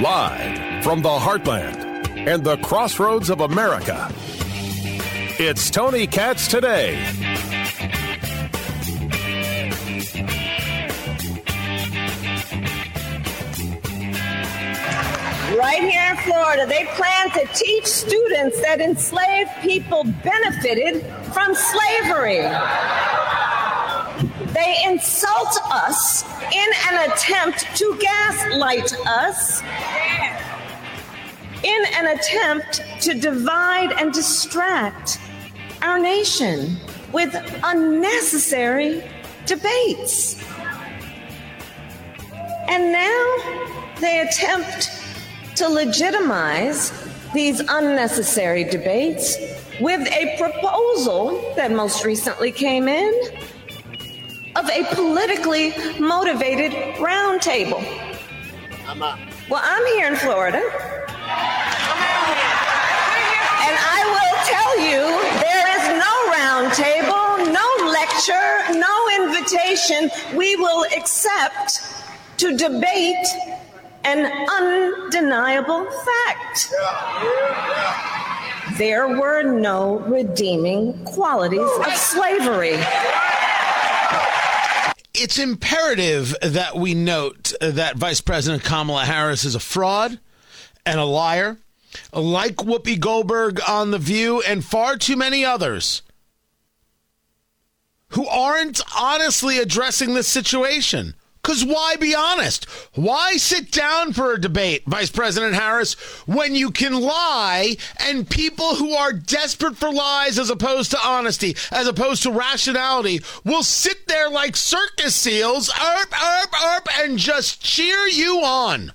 Live from the heartland and the crossroads of America, it's Tony Katz today. Right here in Florida, they plan to teach students that enslaved people benefited from slavery. They insult us in an attempt to gaslight us, in an attempt to divide and distract our nation with unnecessary debates. And now they attempt to legitimize these unnecessary debates with a proposal that most recently came in of a politically motivated roundtable. I'm up. Well, I'm here in Florida. And I will tell you there is no roundtable, no lecture, no invitation we will accept to debate an undeniable fact. There were no redeeming qualities of slavery it's imperative that we note that Vice President Kamala Harris is a fraud and a liar, like Whoopi Goldberg on The View and far too many others who aren't honestly addressing this situation. Because why be honest? Why sit down for a debate, Vice President Harris, when you can lie and people who are desperate for lies as opposed to honesty, as opposed to rationality, will sit there like circus seals, erp, erp, erp, and just cheer you on?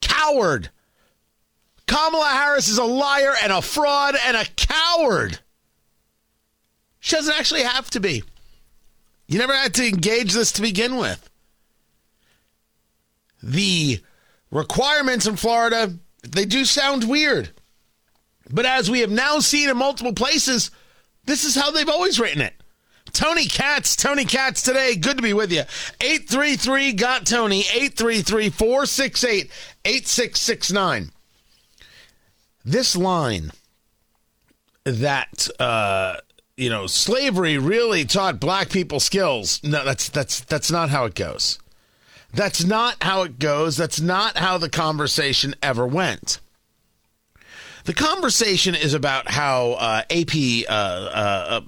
Coward. Kamala Harris is a liar and a fraud and a coward. She doesn't actually have to be. You never had to engage this to begin with. The requirements in Florida, they do sound weird. But as we have now seen in multiple places, this is how they've always written it. Tony Katz, Tony Katz today. Good to be with you. 833 got Tony, 833 468 8669. This line that uh, you know, slavery really taught black people skills. No, that's that's that's not how it goes. That's not how it goes. That's not how the conversation ever went. The conversation is about how uh, AP, uh, uh,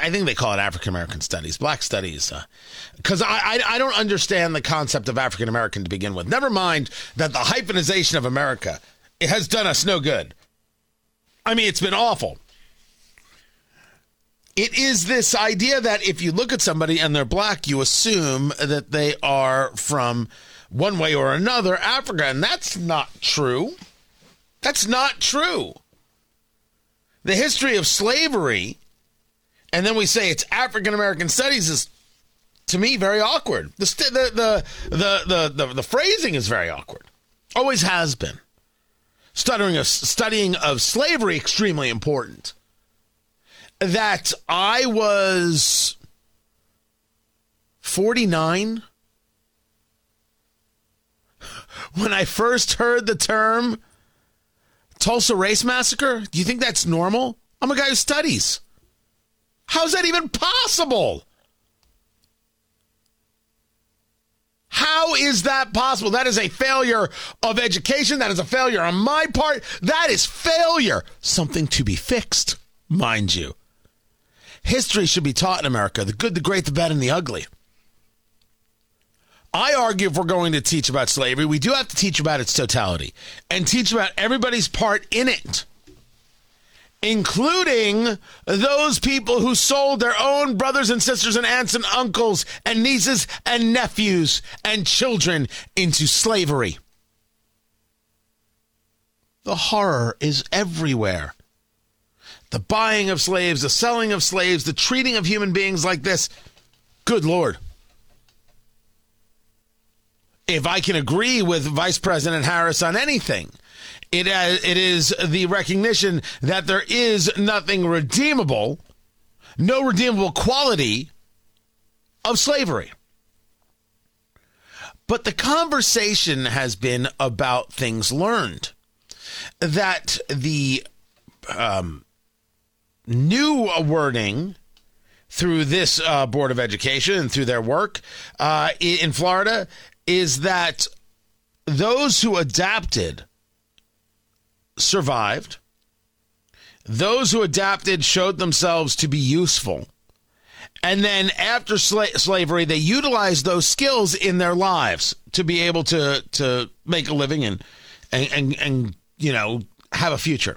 I think they call it African American Studies, Black Studies, because uh, I, I I don't understand the concept of African American to begin with. Never mind that the hyphenization of America it has done us no good. I mean, it's been awful it is this idea that if you look at somebody and they're black, you assume that they are from one way or another Africa. And that's not true. That's not true. The history of slavery, and then we say it's African American studies, is to me very awkward. The, the, the, the, the, phrasing is very awkward. Always has been. Studying of, studying of slavery, extremely important that I was 49 when I first heard the term Tulsa Race Massacre? Do you think that's normal? I'm a guy who studies. How's that even possible? How is that possible? That is a failure of education. That is a failure on my part. That is failure. Something to be fixed, mind you. History should be taught in America the good, the great, the bad, and the ugly. I argue if we're going to teach about slavery, we do have to teach about its totality and teach about everybody's part in it, including those people who sold their own brothers and sisters and aunts and uncles and nieces and nephews and children into slavery. The horror is everywhere the buying of slaves, the selling of slaves, the treating of human beings like this. Good Lord. If I can agree with Vice President Harris on anything, it, uh, it is the recognition that there is nothing redeemable, no redeemable quality of slavery. But the conversation has been about things learned. That the um, new wording through this uh, Board of Education and through their work uh, in Florida is that those who adapted survived. Those who adapted showed themselves to be useful. And then after sla- slavery, they utilized those skills in their lives to be able to to make a living and and and, and you know have a future.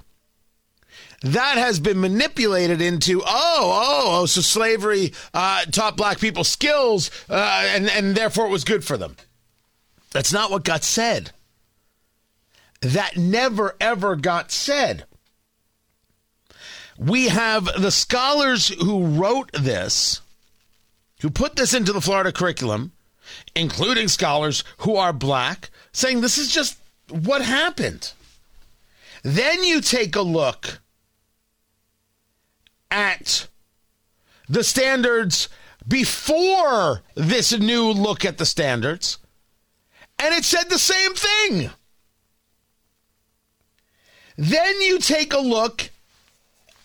That has been manipulated into oh oh oh so slavery uh, taught black people skills uh, and and therefore it was good for them. That's not what got said. That never ever got said we have the scholars who wrote this, who put this into the Florida curriculum, including scholars who are black, saying this is just what happened. Then you take a look at the standards before this new look at the standards, and it said the same thing. Then you take a look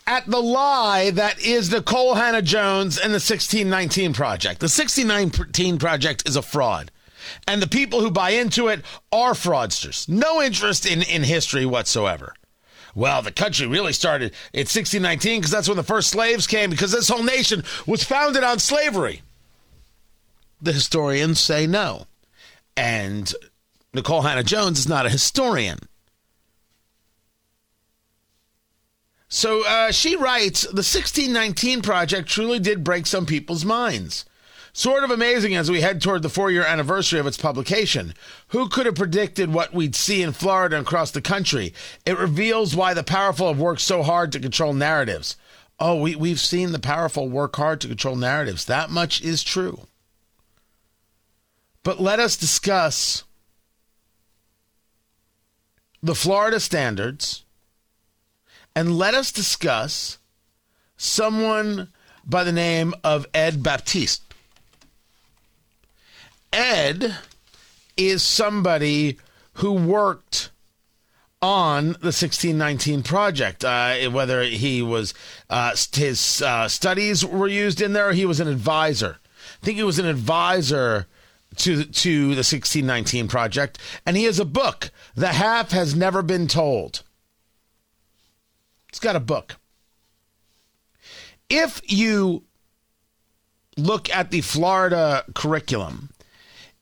at the lie that is Nikole Hannah Jones and the 1619 Project. The 1619 Project is a fraud. And the people who buy into it are fraudsters. No interest in, in history whatsoever. Well, the country really started in 1619 because that's when the first slaves came, because this whole nation was founded on slavery. The historians say no. And Nikole Hannah Jones is not a historian. So uh, she writes The 1619 Project truly did break some people's minds. Sort of amazing as we head toward the four year anniversary of its publication. Who could have predicted what we'd see in Florida and across the country? It reveals why the powerful have worked so hard to control narratives. Oh, we, we've seen the powerful work hard to control narratives. That much is true. But let us discuss the Florida standards and let us discuss someone by the name of Ed Baptist. Ed is somebody who worked on the 1619 project. Uh, whether he was uh, his uh, studies were used in there, he was an advisor. I think he was an advisor to to the 1619 project, and he has a book. The half has never been told. It's got a book. If you look at the Florida curriculum,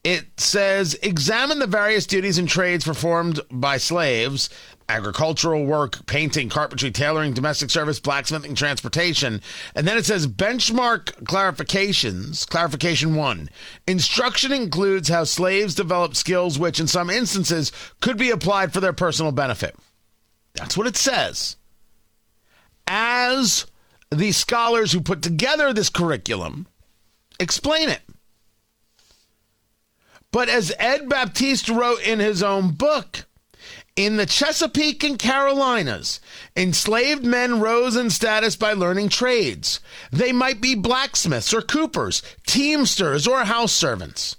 it says examine the various duties and trades performed by slaves agricultural work, painting, carpentry, tailoring, domestic service, blacksmithing, transportation. And then it says benchmark clarifications. Clarification one instruction includes how slaves develop skills which, in some instances, could be applied for their personal benefit. That's what it says as the scholars who put together this curriculum explain it. But as Ed Baptist wrote in his own book, in the Chesapeake and Carolinas, enslaved men rose in status by learning trades. They might be blacksmiths or coopers, teamsters or house servants.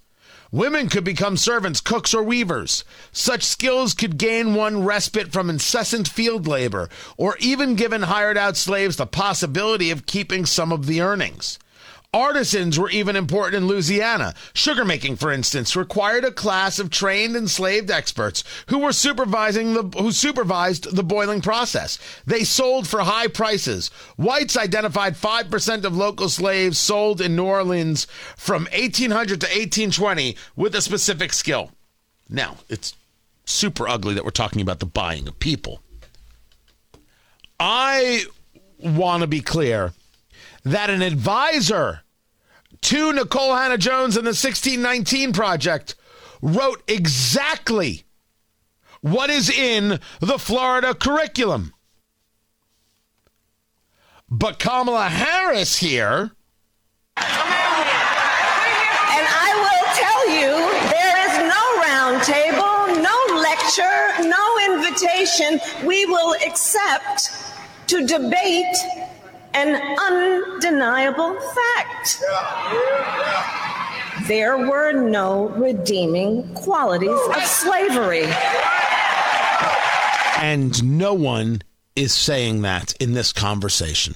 Women could become servants, cooks, or weavers. Such skills could gain one respite from incessant field labor, or even given hired out slaves the possibility of keeping some of the earnings. Artisans were even important in Louisiana. Sugar making, for instance, required a class of trained enslaved experts who were supervising the who supervised the boiling process. They sold for high prices. Whites identified 5% of local slaves sold in New Orleans from 1800 to 1820 with a specific skill. Now, it's super ugly that we're talking about the buying of people. I want to be clear that an advisor to Nikole Hannah Jones and the 1619 Project wrote exactly what is in the Florida curriculum. But Kamala Harris here. And I will tell you there is no roundtable, no lecture, no invitation we will accept to debate an undeniable fact. There were no redeeming qualities of slavery. And no one is saying that in this conversation.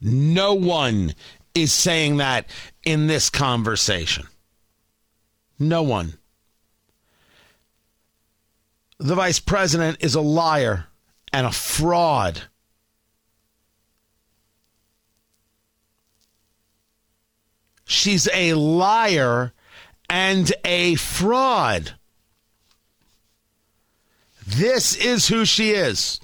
No one is saying that in this conversation. No one. The vice president is a liar and a fraud. She's a liar and a fraud. This is who she is.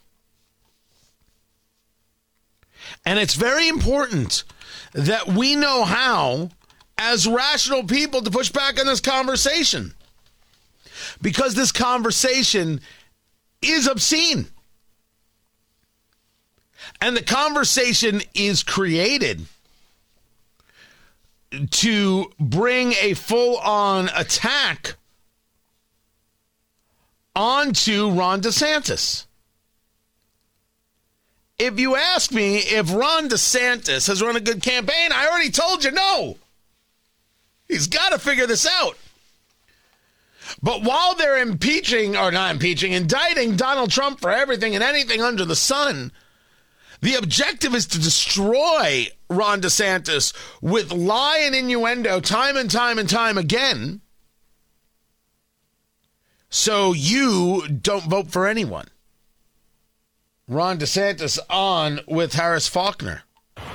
And it's very important that we know how, as rational people, to push back on this conversation. Because this conversation is obscene. And the conversation is created to bring a full on attack onto Ron DeSantis. If you ask me if Ron DeSantis has run a good campaign, I already told you no. He's got to figure this out. But while they're impeaching, or not impeaching, indicting Donald Trump for everything and anything under the sun, the objective is to destroy Ron DeSantis with lie and innuendo time and time and time again. So you don't vote for anyone. Ron DeSantis on with Harris Faulkner.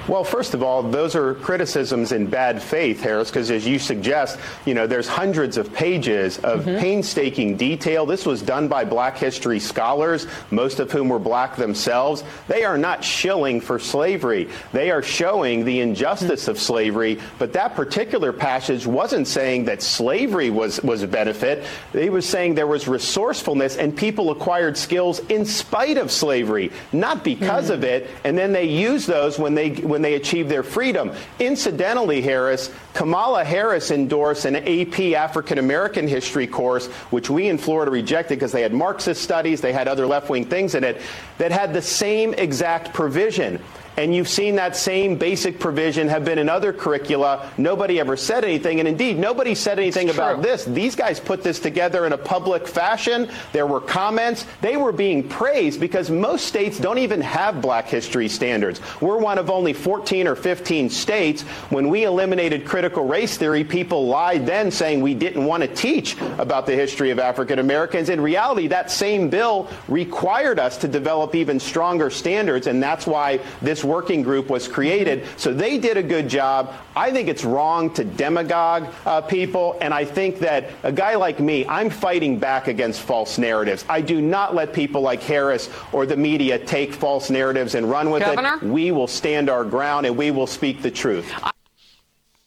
Well, first of all, those are criticisms in bad faith, Harris, because as you suggest, you know, there's hundreds of pages of mm-hmm. painstaking detail. This was done by black history scholars, most of whom were black themselves. They are not shilling for slavery. They are showing the injustice mm-hmm. of slavery, but that particular passage wasn't saying that slavery was, was a benefit. It was saying there was resourcefulness and people acquired skills in spite of slavery, not because mm-hmm. of it, and then they use those when they when they achieve their freedom. Incidentally, Harris, Kamala Harris endorsed an AP African American history course, which we in Florida rejected because they had Marxist studies, they had other left wing things in it, that had the same exact provision. And you've seen that same basic provision have been in other curricula. Nobody ever said anything. And indeed, nobody said anything about this. These guys put this together in a public fashion. There were comments. They were being praised because most states don't even have black history standards. We're one of only 14 or 15 states. When we eliminated critical race theory, people lied then saying we didn't want to teach about the history of African Americans. In reality, that same bill required us to develop even stronger standards. And that's why this working group was created. So they did a good job. I think it's wrong to demagogue uh, people. And I think that a guy like me, I'm fighting back against false narratives. I do not let people like Harris or the media take false narratives and run with Governor? it. We will stand our ground and we will speak the truth.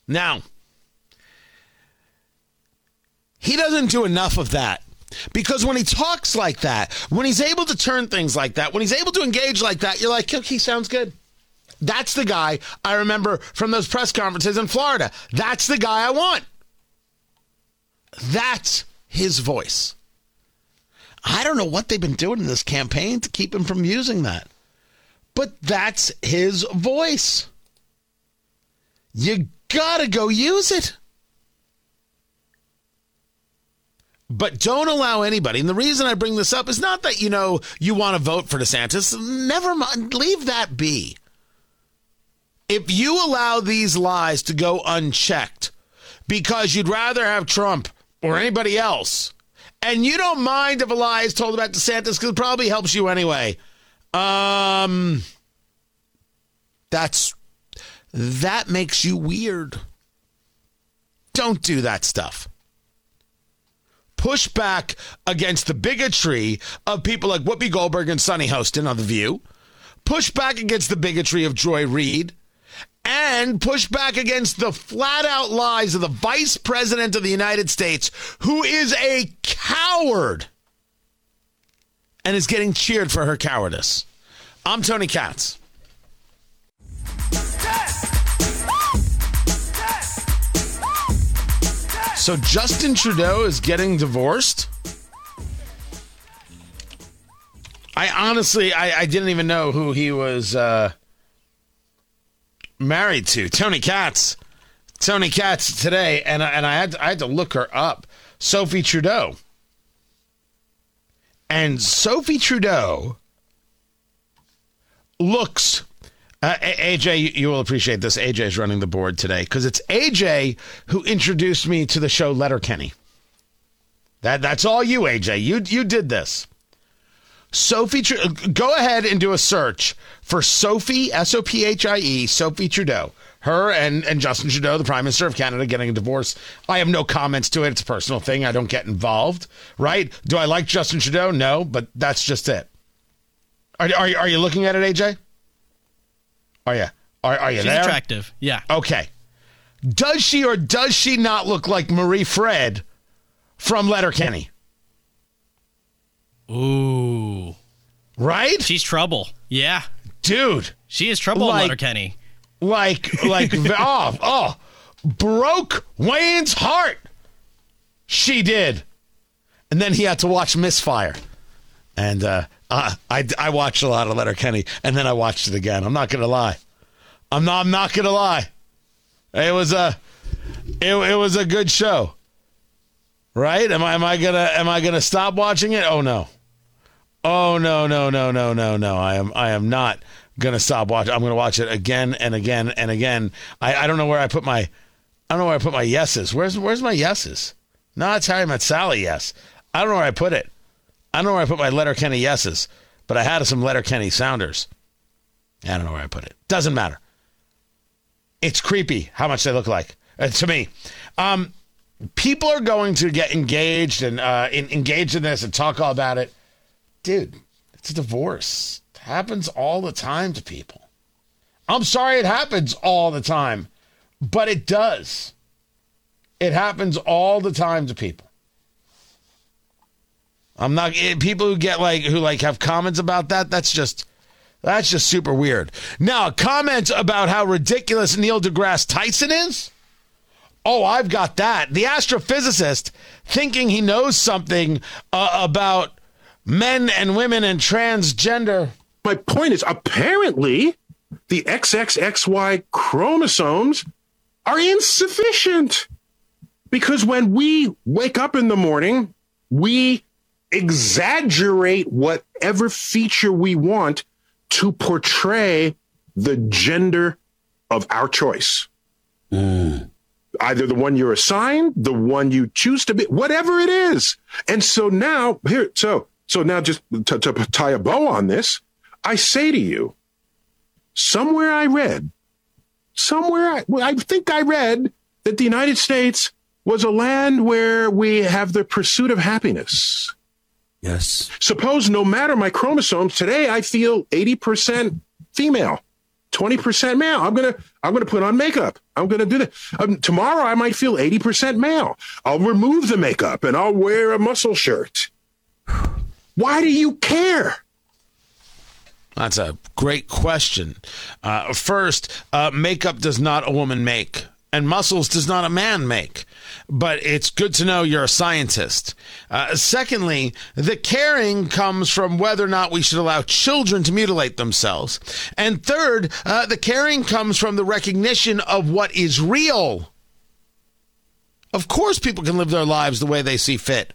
Now, he doesn't do enough of that. Because when he talks like that, when he's able to turn things like that, when he's able to engage like that, you're like, he sounds good. That's the guy I remember from those press conferences in Florida. That's the guy I want. That's his voice. I don't know what they've been doing in this campaign to keep him from using that. But that's his voice. You gotta go use it. But don't allow anybody. And the reason I bring this up is not that, you know, you want to vote for DeSantis. Never mind. Leave that be if you allow these lies to go unchecked because you'd rather have Trump or anybody else, and you don't mind if a lie is told about DeSantis because it probably helps you anyway, um, that's that makes you weird. Don't do that stuff. Push back against the bigotry of people like Whoopi Goldberg and Sunny Hostin on The View. Push back against the bigotry of Joy Reid and push back against the flat out lies of the vice president of the United States, who is a coward and is getting cheered for her cowardice. I'm Tony Katz. So Justin Trudeau is getting divorced? I honestly, I, I didn't even know who he was. Uh, married to, Tony Katz. Tony Katz today, and and I had to, I had to look her up. Sophie Trudeau. And Sophie Trudeau looks. Uh, AJ, you will appreciate this. AJ is running the board today because it's AJ who introduced me to the show Letterkenny. That that's all you, AJ. You you did this. Sophie, go ahead and do a search for Sophie S O P H I E Sophie Trudeau. Her and, and Justin Trudeau, the Prime Minister of Canada, getting a divorce. I have no comments to it. It's a personal thing. I don't get involved. Right? Do I like Justin Trudeau? No, but that's just it. Are, are, are you looking at it, AJ? Are you? Are, are you She's there? attractive. Yeah. Okay. Does she or does she not look like Marie Fred from Letterkenny? Ooh. Right? She's trouble. Yeah. Dude. She is trouble Like- Kenny. Like, like, oh, oh, broke Wayne's heart. She did. And then he had to watch Misfire. And uh, uh, I, I watched a lot of Letterkenny, and then I watched it again. I'm not going to lie. I'm not, I'm not going to lie. It was a, it, it was a good show. Right? Am I, am I gonna, am I gonna stop watching it? Oh no. Oh no, no, no, no, no, no. I am, I am not gonna stop watching. I'm gonna watch it again and again and again. I, I don't know where I put my, I don't know where I put my yeses. Where's, where's my yeses? No, it's Harry Met Sally. Yes. I don't know where I put it. I don't know where I put my Letterkenny yeses, but I had some Letterkenny sounders. I don't know where I put it. Doesn't matter. It's creepy how much they look like uh, to me. Um, people are going to get engaged and uh, in, engaged in this and talk all about it. Dude, it's a divorce. It happens all the time to people. I'm sorry it happens all the time, but it does. It happens all the time to people. I'm not eh, people who get like who like have comments about that. That's just that's just super weird. Now, comment about how ridiculous Neil deGrasse Tyson is. Oh, I've got that. The astrophysicist thinking he knows something uh, about men and women and transgender. My point is apparently the XXXY chromosomes are insufficient because when we wake up in the morning, we exaggerate whatever feature we want to portray the gender of our choice. Hmm. Either the one you're assigned, the one you choose to be, whatever it is. And so now, here, so, so now just to, to tie a bow on this, I say to you, somewhere I read, somewhere I, well, I think I read that the United States was a land where we have the pursuit of happiness. Yes. Suppose no matter my chromosomes, today I feel 80% female, 20% male. I'm going to, I'm going to put on makeup. I'm going to do that. Um, tomorrow I might feel 80% male. I'll remove the makeup and I'll wear a muscle shirt. Why do you care? That's a great question. Uh, first, uh, makeup does not a woman make, and muscles does not a man make. But it's good to know you're a scientist. Uh, secondly, the caring comes from whether or not we should allow children to mutilate themselves. And third, uh, the caring comes from the recognition of what is real. Of course, people can live their lives the way they see fit.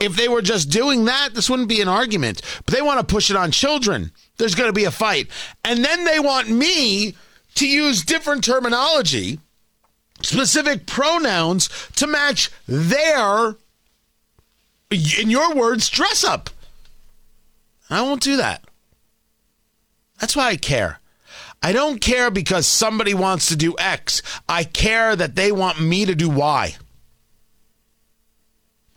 If they were just doing that, this wouldn't be an argument. But they want to push it on children. There's going to be a fight. And then they want me to use different terminology, specific pronouns to match their, in your words, dress up. I won't do that. That's why I care. I don't care because somebody wants to do X. I care that they want me to do Y.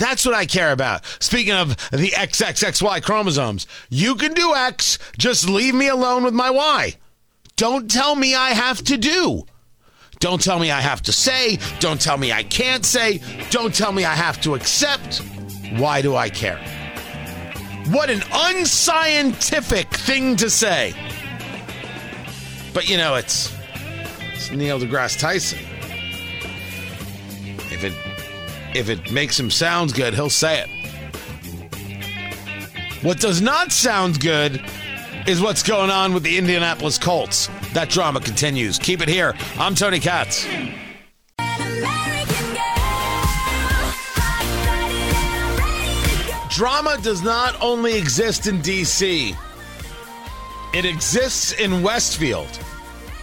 That's what I care about. Speaking of the XXXY chromosomes, you can do X, just leave me alone with my Y. Don't tell me I have to do. Don't tell me I have to say. Don't tell me I can't say. Don't tell me I have to accept. Why do I care? What an unscientific thing to say. But you know, it's, it's Neil deGrasse Tyson. If it if it makes him sound good, he'll say it. What does not sound good is what's going on with the Indianapolis Colts. That drama continues. Keep it here. I'm Tony Katz. Drama does not only exist in D.C., it exists in Westfield,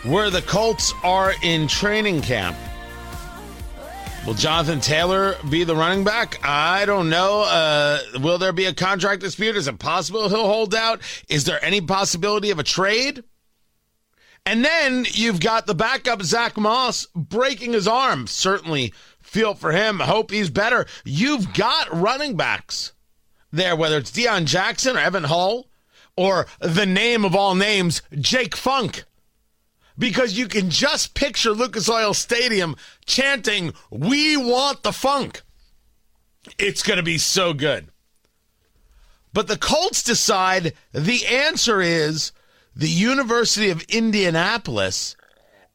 where the Colts are in training camp. Will Jonathan Taylor be the running back? I don't know. Uh, will there be a contract dispute? Is it possible he'll hold out? Is there any possibility of a trade? And then you've got the backup Zach Moss breaking his arm. Certainly feel for him. Hope he's better. You've got running backs there, whether it's Deon Jackson or Evan Hull or the name of all names, Jake Funk. Because you can just picture Lucas Oil Stadium chanting, We want the funk. It's going to be so good. But the Colts decide the answer is the University of Indianapolis,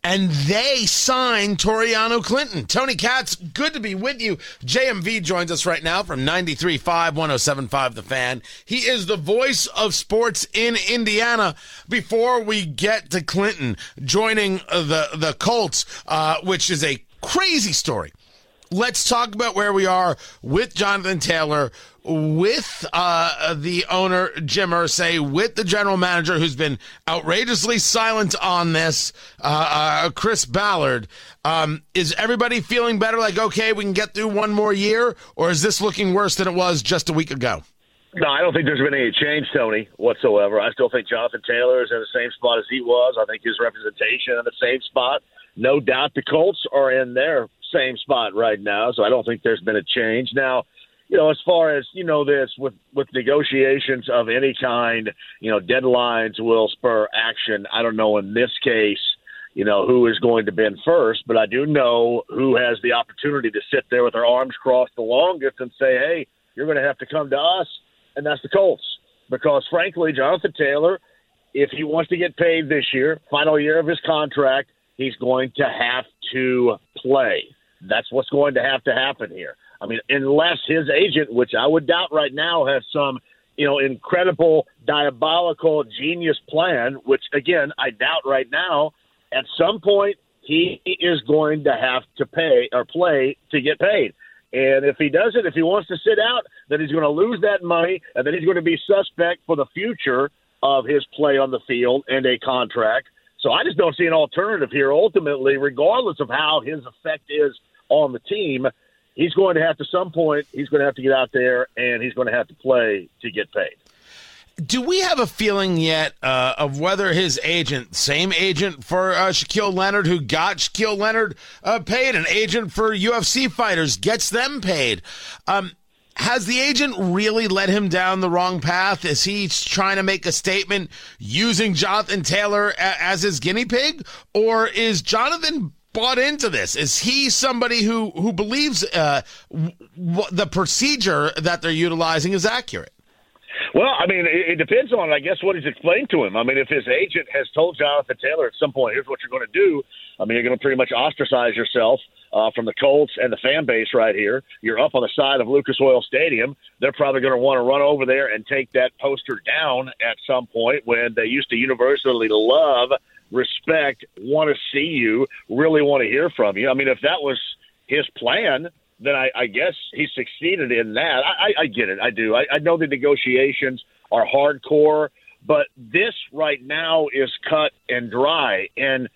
and they signed Toriano Clinton. Tony Katz, good to be with you. JMV joins us right now from 93.5, 107.5 The Fan. He is the voice of sports in Indiana. Before we get to Clinton joining the, the Colts, uh, which is a crazy story let's talk about where we are with Jonathan Taylor, with uh, the owner, Jim Irsay, with the general manager, who's been outrageously silent on this, uh, uh, Chris Ballard. Um, is everybody feeling better? Like, okay, we can get through one more year? Or is this looking worse than it was just a week ago? No, I don't think there's been any change, Tony, whatsoever. I still think Jonathan Taylor is in the same spot as he was. I think his representation in the same spot. No doubt the Colts are in their same spot right now, so I don't think there's been a change. Now, you know, as far as you know, this with with negotiations of any kind, you know, deadlines will spur action. I don't know in this case, you know, who is going to bend first, but I do know who has the opportunity to sit there with their arms crossed the longest and say, "Hey, you're going to have to come to us," and that's the Colts. Because frankly, Jonathan Taylor, if he wants to get paid this year, final year of his contract, he's going to have to play. That's what's going to have to happen here. I mean, unless his agent, which I would doubt right now, has some, you know, incredible, diabolical, genius plan, which again, I doubt right now, at some point he is going to have to pay or play to get paid. And if he doesn't, if he wants to sit out, then he's going to lose that money, and then he's going to be suspect for the future of his play on the field and a contract. So I just don't see an alternative here. Ultimately, regardless of how his effect is on the team, he's going to have to some point he's going to have to get out there and he's going to have to play to get paid. Do we have a feeling yet uh, of whether his agent, same agent for uh, Shaquille Leonard, who got Shaquille Leonard uh, paid, an agent for UFC fighters, gets them paid? Um, has the agent really led him down the wrong path? Is he trying to make a statement using Jonathan Taylor a- as his guinea pig? Or is Jonathan bought into this? Is he somebody who who believes uh, w- the procedure that they're utilizing is accurate? Well, I mean, it, it depends on, I guess, what he's explained to him. I mean, if his agent has told Jonathan Taylor at some point, here's what you're going to do. I mean, you're going to pretty much ostracize yourself uh, from the Colts and the fan base right here. You're up on the side of Lucas Oil Stadium. They're probably going to want to run over there and take that poster down at some point when they used to universally love respect, want to see you, really want to hear from you. I mean, if that was his plan, then I, I guess he succeeded in that. I, I, get it. I do. I, I know the negotiations are hardcore, but this right now is cut and dry. And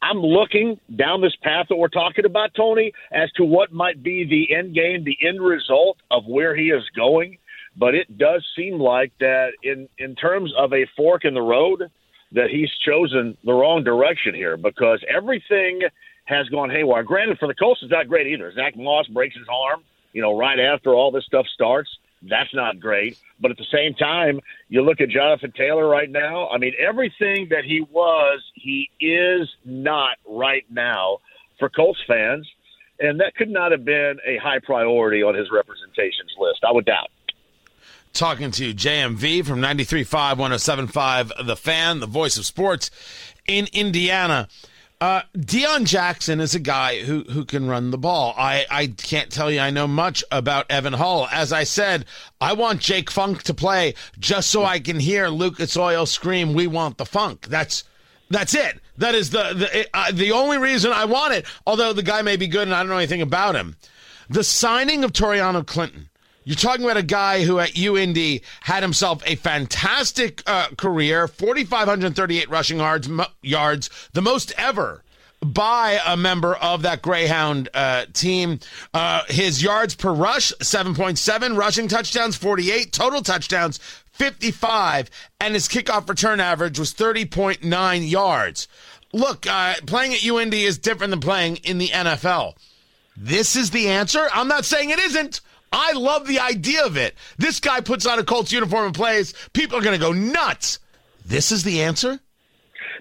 I'm looking down this path that we're talking about, Tony, as to what might be the end game, the end result of where he is going. But it does seem like that in in terms of a fork in the road, that he's chosen the wrong direction here because everything has gone haywire. Granted, for the Colts, it's not great either. Zach Moss breaks his arm, you know, right after all this stuff starts. That's not great. But at the same time, you look at Jonathan Taylor right now. I mean, everything that he was, he is not right now for Colts fans. And that could not have been a high priority on his representations list. I would doubt talking to JMV from 93.5, 107.5, The Fan, the voice of sports in Indiana. Uh, Deon Jackson is a guy who, who can run the ball. I, I can't tell you I know much about Evan Hull. As I said, I want Jake Funk to play just so I can hear Lucas Oil scream, "We want the funk." That's that's it. That is the the uh, the only reason I want it. Although the guy may be good and I don't know anything about him. The signing of Toriano Clinton. You're talking about a guy who at UIndy had himself a fantastic uh, career, 4,538 rushing yards, mo- yards, the most ever by a member of that Greyhound uh, team. Uh, his yards per rush, 7.7, rushing touchdowns, 48, total touchdowns, 55, and his kickoff return average was 30.9 yards. Look, uh, playing at UIndy is different than playing in the NFL. This is the answer. I'm not saying it isn't. I love the idea of it. This guy puts on a Colts uniform and plays. People are going to go nuts. This is the answer?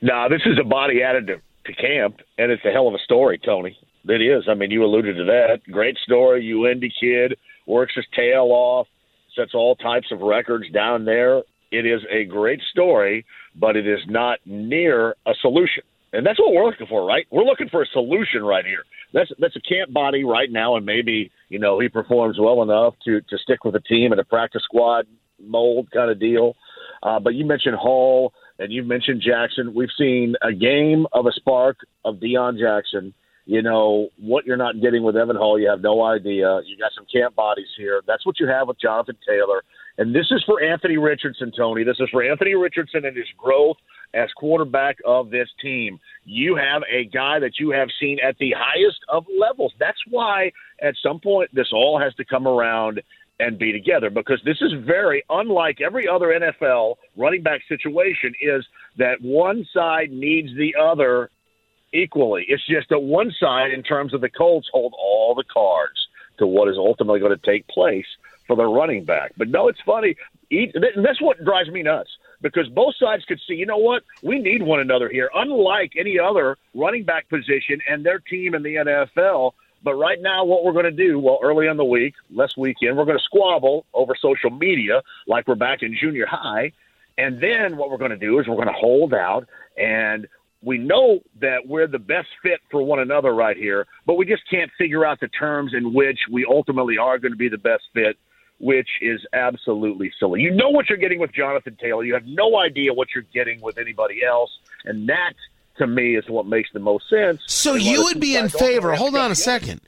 No, this is a body added to, to camp, and it's a hell of a story, Tony. It is. I mean, you alluded to that. Great story. UIndy kid works his tail off, sets all types of records down there. It is a great story, but it is not near a solution. And that's what we're looking for, right? We're looking for a solution right here. That's that's a camp body right now, and maybe you know he performs well enough to to stick with the team in a practice squad mold kind of deal. Uh, but you mentioned Hull and you mentioned Jackson. We've seen a game of a spark of Deon Jackson. You know what you're not getting with Evan Hull. You have no idea. You got some camp bodies here. That's what you have with Jonathan Taylor. And this is for Anthony Richardson, Tony. This is for Anthony Richardson and his growth as quarterback of this team. You have a guy that you have seen at the highest of levels. That's why at some point this all has to come around and be together because this is very unlike every other NFL running back situation is that one side needs the other equally. It's just that one side in terms of the Colts hold all the cards to what is ultimately going to take place for their running back. But no, it's funny. That's what drives me nuts because both sides could see, you know what, we need one another here, unlike any other running back position and their team in the NFL. But right now, what we're going to do, well, early in the week, less weekend, we're going to squabble over social media like we're back in junior high. And then what we're going to do is we're going to hold out and we know that we're the best fit for one another right here, but we just can't figure out the terms in which we ultimately are going to be the best fit which is absolutely silly. You know what you're getting with Jonathan Taylor. You have no idea what you're getting with anybody else, and that to me is what makes the most sense. So you would be in favor. Hold on a second.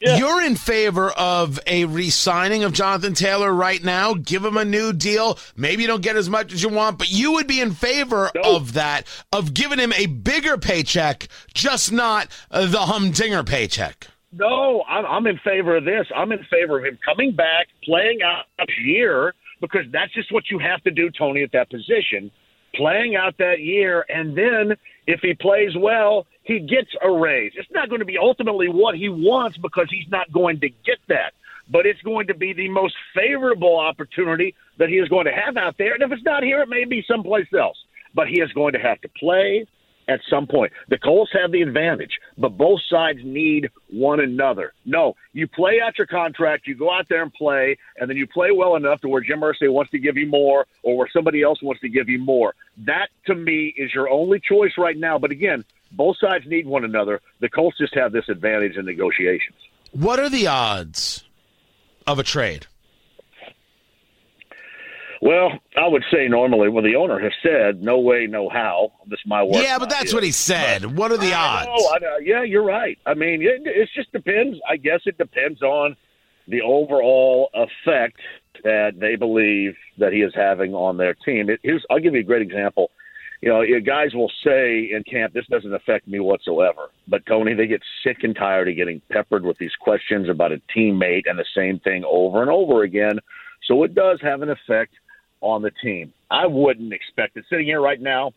Yeah. You're in favor of a re-signing of Jonathan Taylor right now. Give him a new deal. Maybe you don't get as much as you want, but you would be in favor of that, of giving him a bigger paycheck, just not the humdinger paycheck. No, I'm, I'm in favor of this. I'm in favor of him coming back, playing out a year, because that's just what you have to do, Tony, at that position. Playing out that year, and then if he plays well, he gets a raise. It's not going to be ultimately what he wants because he's not going to get that, but it's going to be the most favorable opportunity that he is going to have out there. And if it's not here, it may be someplace else. But he is going to have to play at some point. The Colts have the advantage, but both sides need one another. No, you play out your contract, you go out there and play, and then you play well enough to where Jim Irsay wants to give you more or where somebody else wants to give you more. That, to me, is your only choice right now. But again, both sides need one another. The Colts just have this advantage in negotiations. What are the odds of a trade? Well, I would say normally, well, the owner has said, no way, no how. This my work. Yeah, but that's what he said. But what are the I odds? Know, I know. Yeah, you're right. I mean, it, it just depends. I guess it depends on the overall effect that they believe that he is having on their team. It, here's, I'll give you a great example. You know, guys will say in camp, this doesn't affect me whatsoever. But, Tony, they get sick and tired of getting peppered with these questions about a teammate and the same thing over and over again. So it does have an effect on the team. I wouldn't expect it. Sitting here right now,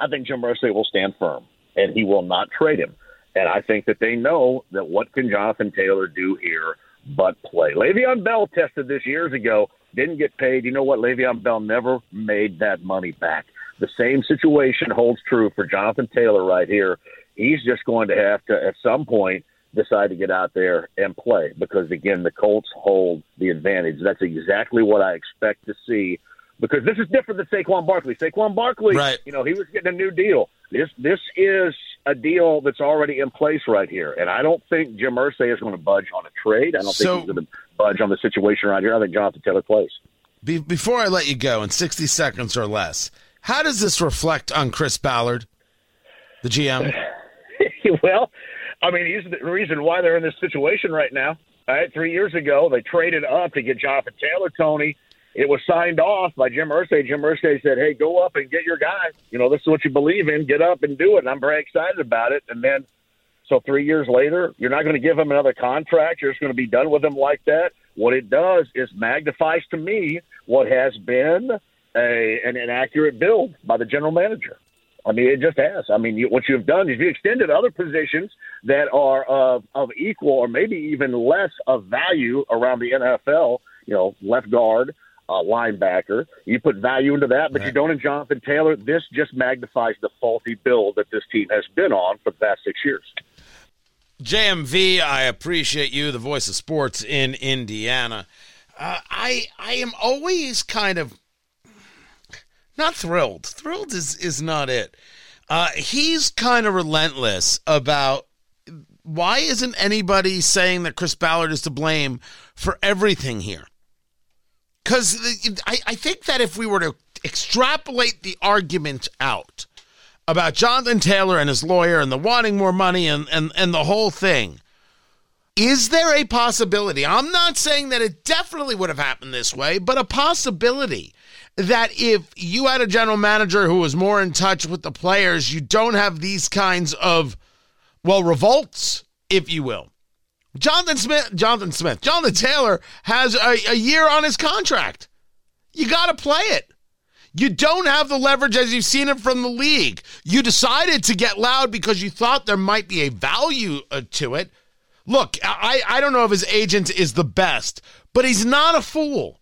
I think Jim Irsay will stand firm and he will not trade him. And I think that they know that what can Jonathan Taylor do here but play. Le'Veon Bell tested this years ago, didn't get paid. You know what? Le'Veon Bell never made that money back. The same situation holds true for Jonathan Taylor right here. He's just going to have to, at some point, decide to get out there and play because, again, the Colts hold the advantage. That's exactly what I expect to see because this is different than Saquon Barkley. Saquon Barkley, right. you know, he was getting a new deal. This this is a deal that's already in place right here, and I don't think Jim Irsay is going to budge on a trade. I don't So- think he's going to budge on the situation right here. I think Jonathan Taylor plays. Be- before I let you go in 60 seconds or less, how does this reflect on Chris Ballard? the GM? well, I mean, he's the reason why they're in this situation right now. All right, three years ago, they traded up to get Jonathan Taylor, Tony. It was signed off by Jim Irsay. Jim Irsay said, "Hey, go up and get your guy. You know, this is what you believe in. Get up and do it." And I'm very excited about it. And then, so three years later, you're not going to give him another contract. You're just going to be done with him like that. What it does is magnifies to me what has been a an inaccurate build by the general manager. I mean, it just has. I mean, you, what you've done is you extended other positions that are of, of equal or maybe even less of value around the NFL. You know, left guard, uh, linebacker. You put value into that, but you don't in Jonathan Taylor. This just magnifies the faulty build that this team has been on for the past six years. JMV, I appreciate you, the voice of sports in Indiana. Uh, I I am always kind of not thrilled. Thrilled is is not it. Uh, he's kind of relentless about why isn't anybody saying that Chris Ballard is to blame for everything here? Because I, I think that if we were to extrapolate the argument out about Jonathan Taylor and his lawyer and the wanting more money and, and, and the whole thing, is there a possibility? I'm not saying that it definitely would have happened this way, but a possibility that if you had a general manager who was more in touch with the players, you don't have these kinds of, well, revolts, if you will. Jonathan Smith, Jonathan Smith, Jonathan Taylor has a, a year on his contract. You got to play it. You don't have the leverage as you've seen it from the league. You decided to get loud because you thought there might be a value uh, to it. Look, I, I don't know if his agent is the best, but he's not a fool.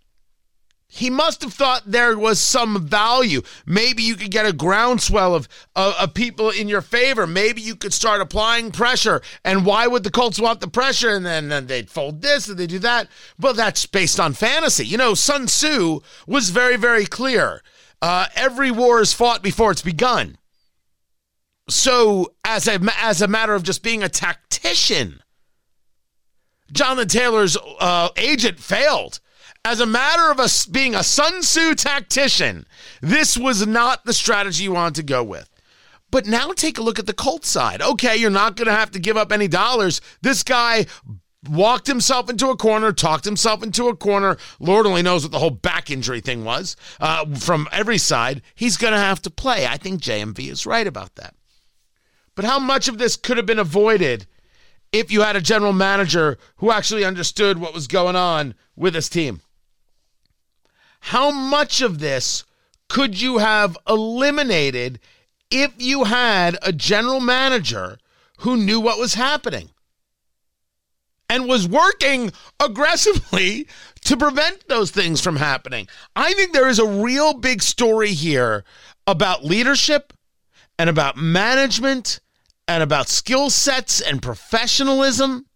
He must have thought there was some value. Maybe you could get a groundswell of, of, of, people in your favor. Maybe you could start applying pressure. And why would the Colts want the pressure? And then, then they'd fold this and they do that. But that's based on fantasy. You know, Sun Tzu was very, very clear. Uh, every war is fought before it's begun. So, as a, as a matter of just being a tactician, Jonathan Taylor's uh, agent failed as a matter of us being a Sun Tzu tactician, this was not the strategy you wanted to go with. But now take a look at the Colts side. Okay, you're not going to have to give up any dollars. This guy walked himself into a corner, talked himself into a corner. Lord only knows what the whole back injury thing was uh, from every side. He's going to have to play. I think JMV is right about that. But how much of this could have been avoided if you had a general manager who actually understood what was going on with his team? How much of this could you have eliminated if you had a general manager who knew what was happening and was working aggressively to prevent those things from happening? I think there is a real big story here about leadership and about management and about skill sets and professionalism.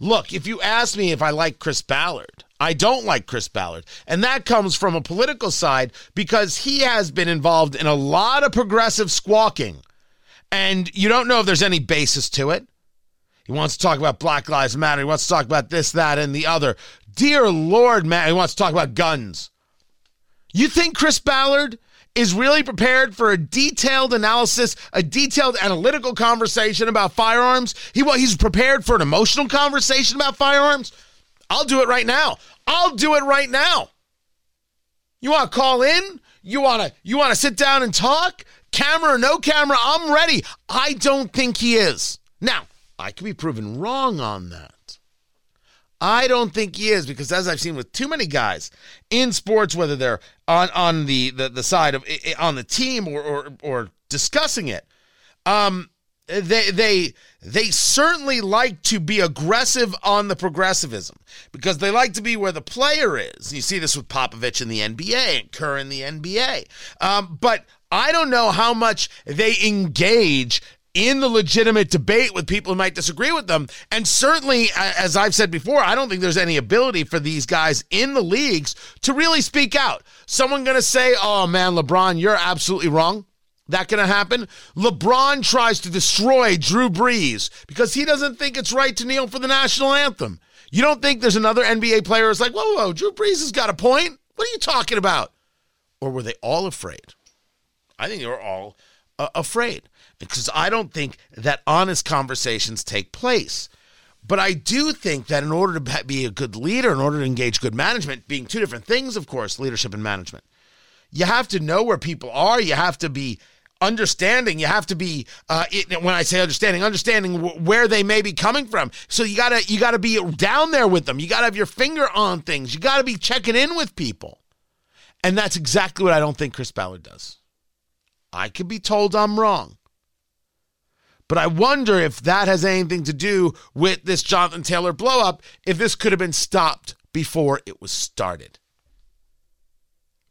Look, if you ask me if I like Chris Ballard, I don't like Chris Ballard. And that comes from a political side because he has been involved in a lot of progressive squawking. And you don't know if there's any basis to it. He wants to talk about Black Lives Matter. He wants to talk about this, that, and the other. Dear Lord, man, he wants to talk about guns. You think Chris Ballard is really prepared for a detailed analysis, a detailed analytical conversation about firearms? He, he's prepared for an emotional conversation about firearms? I'll do it right now. I'll do it right now. You want to call in? You want to you want to sit down and talk? Camera or no camera, I'm ready. I don't think he is. Now, I could be proven wrong on that. I don't think he is because as I've seen with too many guys in sports, whether they're on on the the, the side of on the team or or, or discussing it, um, they they they certainly like to be aggressive on the progressivism because they like to be where the player is. You see this with Popovich in the NBA and Kerr in the NBA. Um, but I don't know how much they engage in the legitimate debate with people who might disagree with them. And certainly, as I've said before, I don't think there's any ability for these guys in the leagues to really speak out. Someone going to say, oh man, LeBron, you're absolutely wrong. That going to happen? LeBron tries to destroy Drew Brees because he doesn't think it's right to kneel for the national anthem. You don't think there's another NBA player who's like, whoa, whoa, Drew Brees has got a point? What are you talking about? Or were they all afraid? I think they were all uh, afraid. because I don't think that honest conversations take place. But I do think that in order to be a good leader, in order to engage good management, being two different things, of course, leadership and management, you have to know where people are. You have to be understanding. You have to be uh, it, when I say understanding, understanding w- where they may be coming from. So you gotta you gotta be down there with them. You gotta have your finger on things. You gotta be checking in with people, and that's exactly what I don't think Chris Ballard does. I could be told I'm wrong. But I wonder if that has anything to do with this Jonathan Taylor blowup, if this could have been stopped before it was started.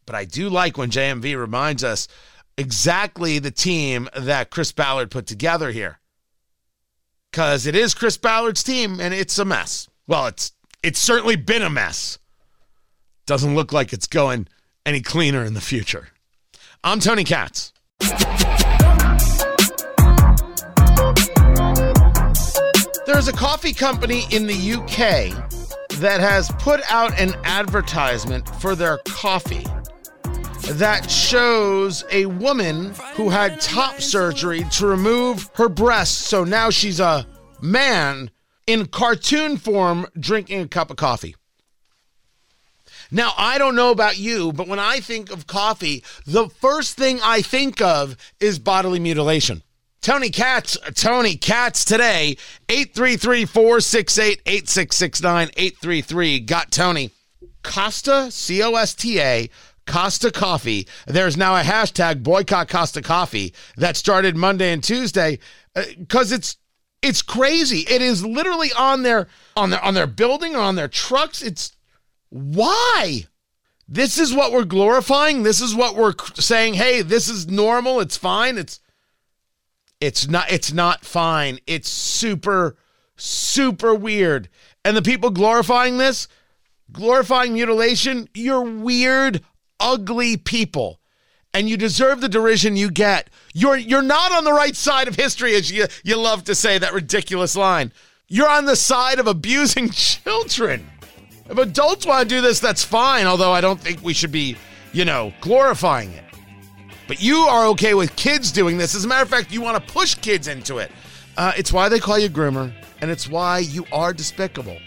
But I do like when JMV reminds us exactly the team that Chris Ballard put together here. Because it is Chris Ballard's team and it's a mess. Well, it's it's certainly been a mess. Doesn't look like it's going any cleaner in the future. I'm Tony Katz. There's a coffee company in the UK that has put out an advertisement for their coffee that shows a woman who had top surgery to remove her breasts. So now she's a man in cartoon form drinking a cup of coffee. Now, I don't know about you, but when I think of coffee, the first thing I think of is bodily mutilation. Tony Katz, Tony Katz today, 833 468 8669 833. Got Tony. Costa, C O S T A, Costa Coffee. There's now a hashtag boycott Costa Coffee that started Monday and Tuesday because uh, it's it's crazy. It is literally on their on their on their building on their trucks. It's why? This is what we're glorifying. This is what we're saying, "Hey, this is normal. It's fine. It's it's not it's not fine. It's super super weird. And the people glorifying this, glorifying mutilation, you're weird, ugly people. And you deserve the derision you get. You're you're not on the right side of history as you you love to say that ridiculous line. You're on the side of abusing children. If adults want to do this, that's fine, although I don't think we should be, you know, glorifying it. But you are okay with kids doing this. As a matter of fact, you want to push kids into it. Uh, it's why they call you groomer, and it's why you are despicable.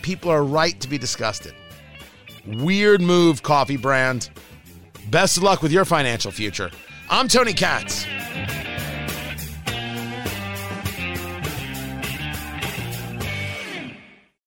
People are right to be disgusted. Weird move, coffee brand. Best of luck with your financial future. I'm Tony Katz.